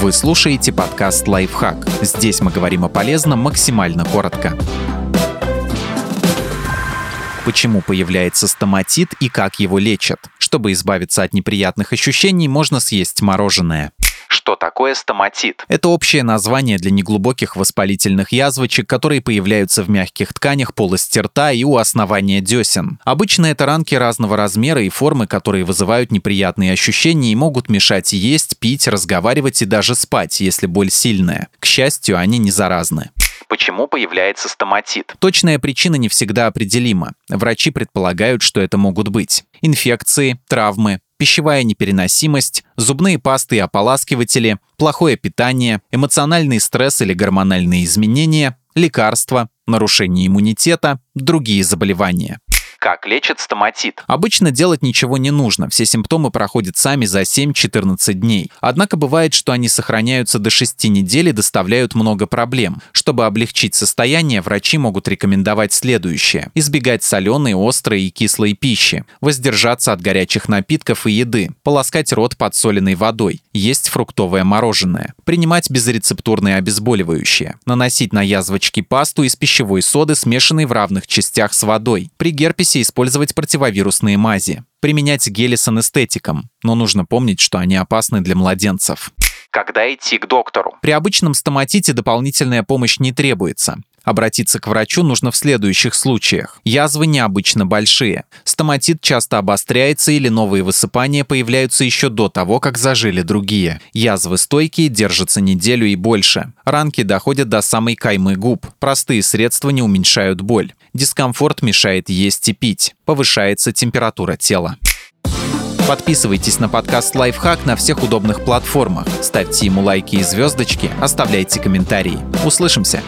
Вы слушаете подкаст «Лайфхак». Здесь мы говорим о полезном максимально коротко. Почему появляется стоматит и как его лечат? Чтобы избавиться от неприятных ощущений, можно съесть мороженое. Такое стоматит? Это общее название для неглубоких воспалительных язвочек, которые появляются в мягких тканях полости рта и у основания десен. Обычно это ранки разного размера и формы, которые вызывают неприятные ощущения и могут мешать есть, пить, разговаривать и даже спать, если боль сильная. К счастью, они не заразны почему появляется стоматит. Точная причина не всегда определима. Врачи предполагают, что это могут быть инфекции, травмы, пищевая непереносимость, зубные пасты и ополаскиватели, плохое питание, эмоциональный стресс или гормональные изменения, лекарства, нарушение иммунитета, другие заболевания. Как лечат стоматит? Обычно делать ничего не нужно, все симптомы проходят сами за 7-14 дней. Однако бывает, что они сохраняются до 6 недель и доставляют много проблем. Чтобы облегчить состояние, врачи могут рекомендовать следующее. Избегать соленой, острой и кислой пищи, воздержаться от горячих напитков и еды, полоскать рот подсоленной водой, есть фруктовое мороженое, принимать безрецептурные обезболивающие, наносить на язвочки пасту из пищевой соды, смешанной в равных частях с водой. При герпесе записи использовать противовирусные мази, применять гели с анестетиком, но нужно помнить, что они опасны для младенцев. Когда идти к доктору? При обычном стоматите дополнительная помощь не требуется. Обратиться к врачу нужно в следующих случаях. Язвы необычно большие. Стоматит часто обостряется или новые высыпания появляются еще до того, как зажили другие. Язвы стойкие, держатся неделю и больше. Ранки доходят до самой каймы губ. Простые средства не уменьшают боль. Дискомфорт мешает есть и пить. Повышается температура тела. Подписывайтесь на подкаст «Лайфхак» на всех удобных платформах. Ставьте ему лайки и звездочки, оставляйте комментарии. Услышимся!